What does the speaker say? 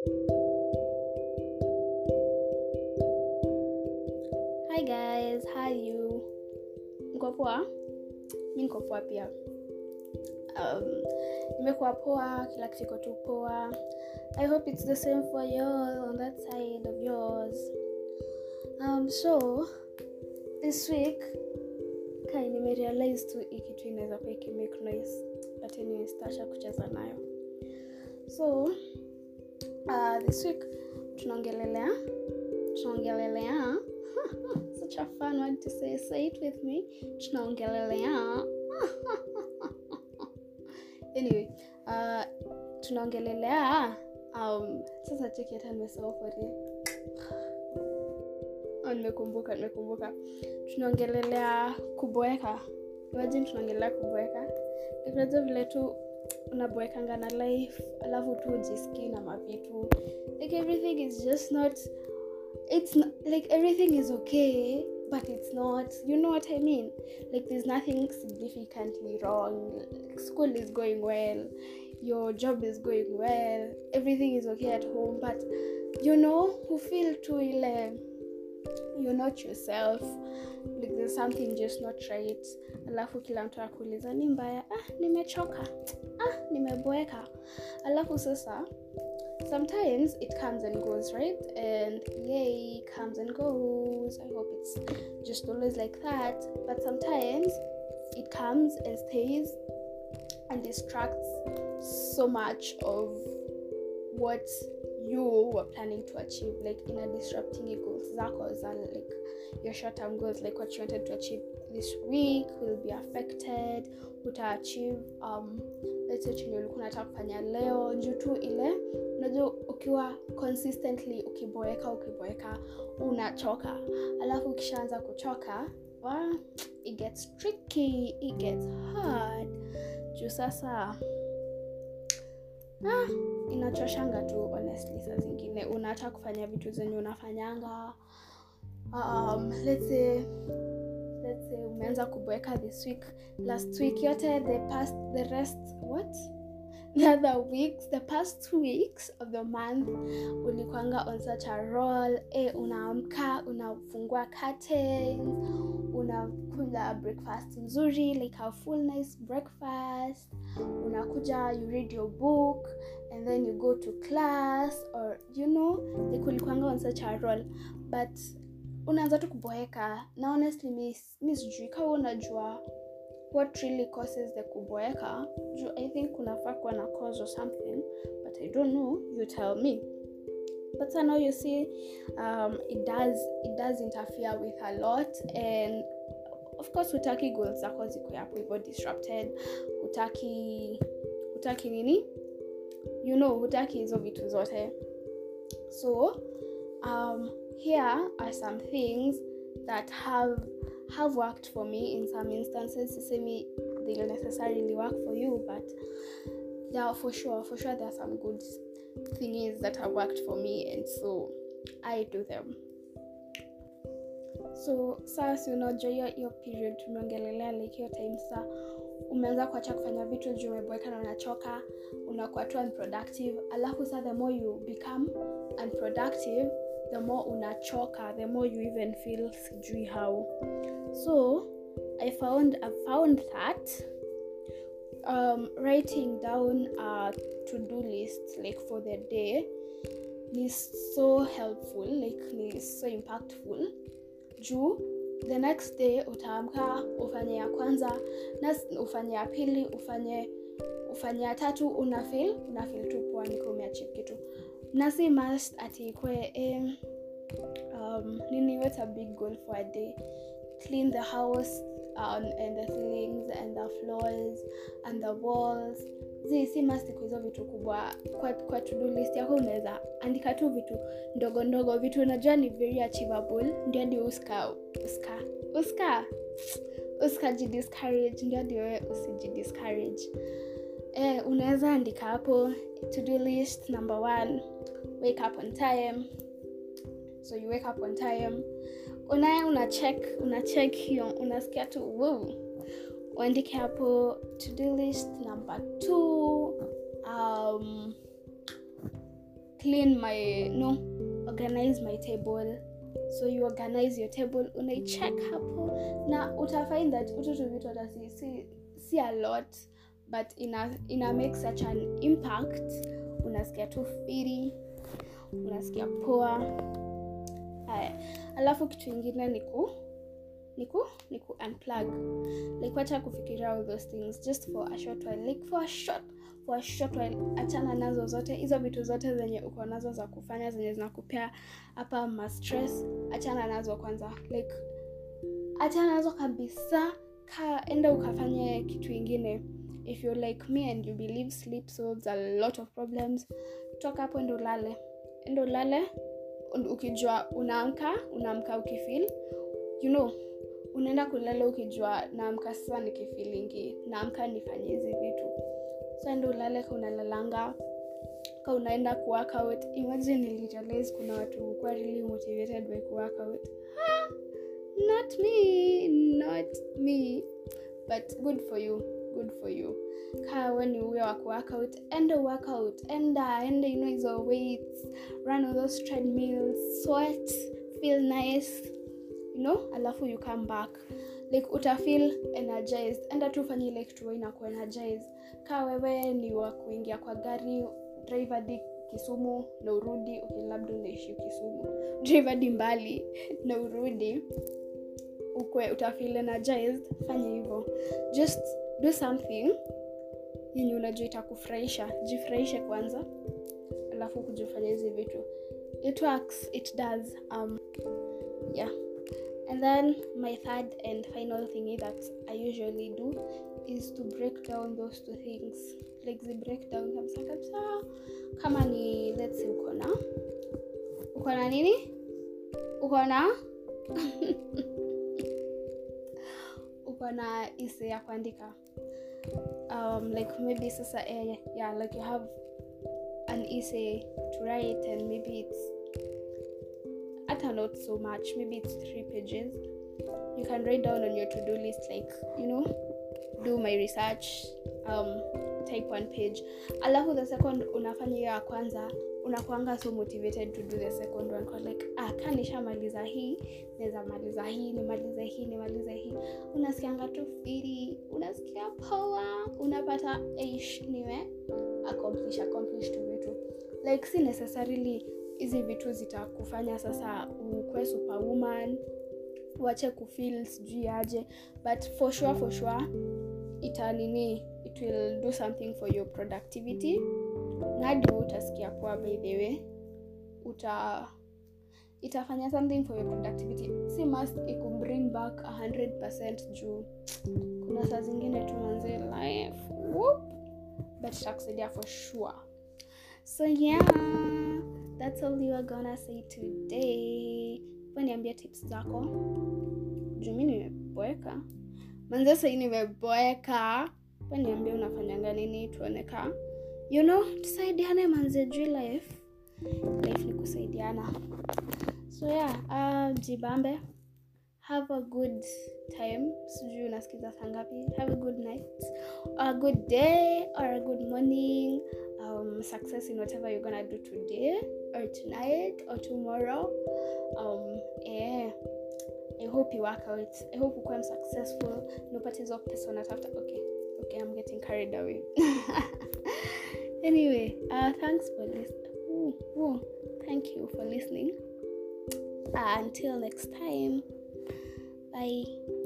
Hi guys, how are you? Niko poa? Mi niko poa pia. Um, poa, kila kitu tu poa. I hope it's the same for you on that side of yours. Um, so this week kai nimerealize tu hii inaweza kuwa ikimake noise but anyway sitasha kucheza nayo so uh, this week tunaongelelea tunaongelelea. Such a fun word to say say it with me. Tunaongelelea. Anyway uh, tunaongelelea um, sasa cheki hata Oh, nimekumbuka nimekumbuka. Tunaongelelea kuboeka. Imagine tunaongelelea kuboeka. Unajua vile tu unaboekanga na life alafu tu ujiski na mavitu. Like everything is just not it's not, like everything is okay but it's not you know what i mean? Like there's nothing significantly wrong. School is going well your job is going well everything is okay at home but you know who feel too ile you're not yourself. Like there's something just not right. Alafu kila mtu akuuliza ni mbaya? Ah nimechoka ah nimeboeka. Alafu sasa sometimes it comes and goes right? And yay comes and goes. I hope it's just always like that. But sometimes it comes and stays and distracts so much of what you were planning to achieve like in a disrupting your goals zako za like your short term goals like what you wanted to achieve this week will be affected. Uta achieve um let's chenye ulikuwa nataka kufanya leo juu tu ile. Unajua ukiwa consistently ukiboeka ukiboeka unachoka. Alafu ukishaanza kuchoka it gets tricky it gets hard. Juu sasa ah, inachoshanga tu honestly saa zingine. Unataka kufanya vitu zenye unafanyanga. Um, let's say let's say umeanza kuboeka this week last week yote the past the rest what? The other weeks the past two weeks of the month ulikwanga on such a roll e unaamka unafungua curtains unakula breakfast nzuri like a full nice breakfast unakuja you read your book and then you go to class or you know like ulikwanga on such a roll. But unaanza tu kuboeka na honestly mi sijui kawa unajua what really causes the kuboeka juu i think kunafaa kuwa na cause or something but i don't know you tell me. But now you see um, it does it does interfere with a lot and of course hutaki goal zako ziko hapo hivyo disrupted hutaki hutaki nini? You know hutaki hizo vitu zote. So um, here are some things that have have worked for me. In some instances sisemi they'll necessarily work for you but yeah for sure for sure there are some good things that have worked for me and so i do them. So sasa unajua hiyo period tumeongelelea like hiyo time sa umeanza kuacha kufanya vitu juu umeboeka na unachoka unakuwa tu unproductive alafu sa the more you become unproductive the more unachoka the more you even feel sijui how. So i found i found that um, writing down a to-do list like for the day is so helpful like is so impactful. Juu the next day utaamka ufanye ya kwanza na ufanye ya pili ufanye ufanye ya tatu unafil unafil tu poa niko kitu na si must ati um, nini what a big goal for a day. Clean the house um, and the ceilings and the floors and the walls. Zi si must iko hizo vitu kubwa kwa, kwa to-do yako unaweza andika tu vitu ndogo ndogo. Vitu unajua ni very achievable ndio ndio uska uska uska uskajidiscourage ndio ndio usijidiscourage. Eh, unaweza andika hapo list number one wake up on time. So you wake up on time. Unaye una check una check hiyo unasikia tu wow uandike hapo to list number two um, clean my no organize my table. So you organize your table unaicheck hapo na utafind that ututu vitu si, si a lot but ina, ina make such an impact. Unasikia tu firi unasikia poa. Haya alafu kitu ingine ni ku niku niku unplug. Like wacha kufikiria all those things. Just for a short while. Like for a short for a short while. Achana nazo zote. Hizo vitu zote zenye uko nazo za kufanya zenye zinakupea hapa ma stress achana nazo kwanza. Like achana nazo kabisa. Ka enda ukafanye kitu ingine. If you're like me and you believe sleep solves a lot of problems toka hapo ndo ulale endo ulale ukijua unaamka unaamka ukifil you know unaenda kulala ukijua naamka sasa nikifilingi naamka nifanye hizi vitu. Sa ndo ulale ka unalalanga ka unaenda kuworkout imagine nilirealize kuna watu kuwa really motivated by kuworkout ah, not me not me but good for you good for you. Kaa we ni uwe workout kuworkout a workout enda enda you know hizo weights run on those treadmills sweat feel nice you know alafu you come back. Like utafeel energized. Enda tu fanye ile kitu ina kuenergize kaa wewe ni wa kuingia kwa gari drive hadi kisumu na urudi okay, labda unaishi kisumu. Drive hadi mbali na urudi ukwe utafeel energized fanya hivyo. Just do something yenye unajua itakufurahisha jifurahishe kwanza alafu kujifanya hizi vitu. It works it does um, yeah. And then my third and final thingy that i usually do is to break down those two things. Like the breakdown kabisa kabisa. Kama ni let's say uko na uko na nini? Uko uko na ise ya kuandika. Um, like maybe sasa eh, yeah like you have an essay to write and maybe it's hata not so much maybe it's three pages. You can write down on your to-do list like you know do my research um, type one page. Alafu the second unafanya hiyo ya kwanza unakuanga so motivated to do the second one. Like ah, kanishamaliza hii naweza maliza hii nimalize hii nimalize hii. Unasikianga tu firi unasikia poa unapata ish niwe accomplish accomplish tu vitu. Like si necessarily hizi vitu zitakufanya sasa ukwe superwoman uache kufil sijui aje but for sure for sure ita nini it will do something for your productivity. Na hadi utasikia poa by the way uta itafanya something for your productivity. Si must ikubring back 100 juu. Kuna saa zingine tu manze life. Whoop, but itakusaidia for sure. So yeah. That's all you are gonna say today. Niambia tips zako. Juu mi nimeboeka. Manze sahii nimeboeka niambia unafanyanga nini tuoneka you know tusaidiane manze juu life. Life ni kusaidiana. So yeah uh, jibambe have a good time. Sijui unasikiza saa ngapi. Have a good night. Or a good day or a good morning. Um, success in whatever you're gonna do today or tonight or tomorrow. Um, yeah. i hope you work out. I hope ukuwe successful nupate hizo pesa unatafuta. Okay okay i'm getting carried away. Anyway uh, thanks for listening thank you for listening. Uh, until next time. Bye